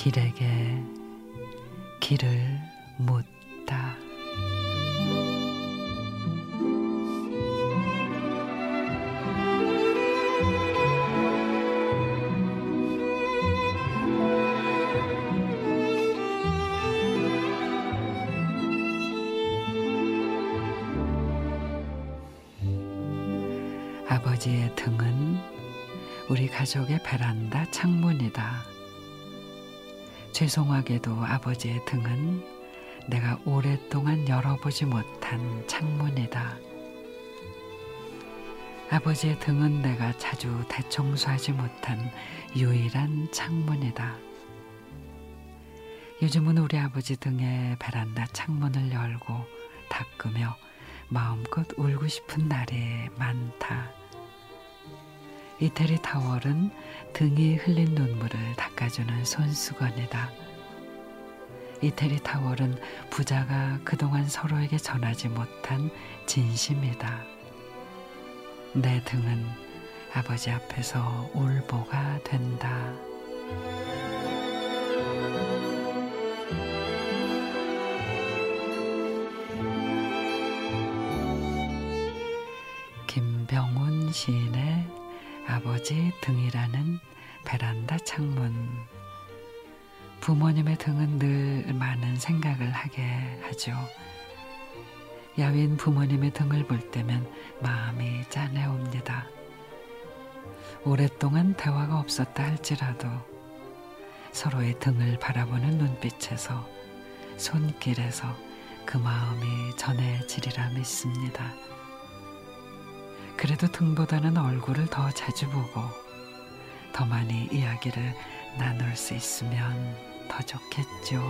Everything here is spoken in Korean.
길에게 길을 묻 아버지의 등은 우리 가족의 베란다 창문이다. 죄송하게도 아버지의 등은 내가 오랫동안 열어보지 못한 창문이다. 아버지의 등은 내가 자주 대청소하지 못한 유일한 창문이다. 요즘은 우리 아버지 등의 베란다 창문을 열고 닦으며 마음껏 울고 싶은 날이 많다. 이태리 타월은 등이 흘린 눈물을 닦아주는 손수건이다. 이태리 타월은 부자가 그동안 서로에게 전하지 못한 진심이다. 내 등은 아버지 앞에서 울보가 된다. 김병훈 시인의 아버지 등이라는 베란다 창문. 부모님의 등은 늘 많은 생각을 하게 하죠. 야윈 부모님의 등을 볼 때면 마음이 짠해 옵니다. 오랫동안 대화가 없었다 할지라도 서로의 등을 바라보는 눈빛에서 손길에서 그 마음이 전해지리라 믿습니다. 그래도 등보다는 얼굴을 더 자주 보고 더 많이 이야기를 나눌 수 있으면 더 좋겠죠.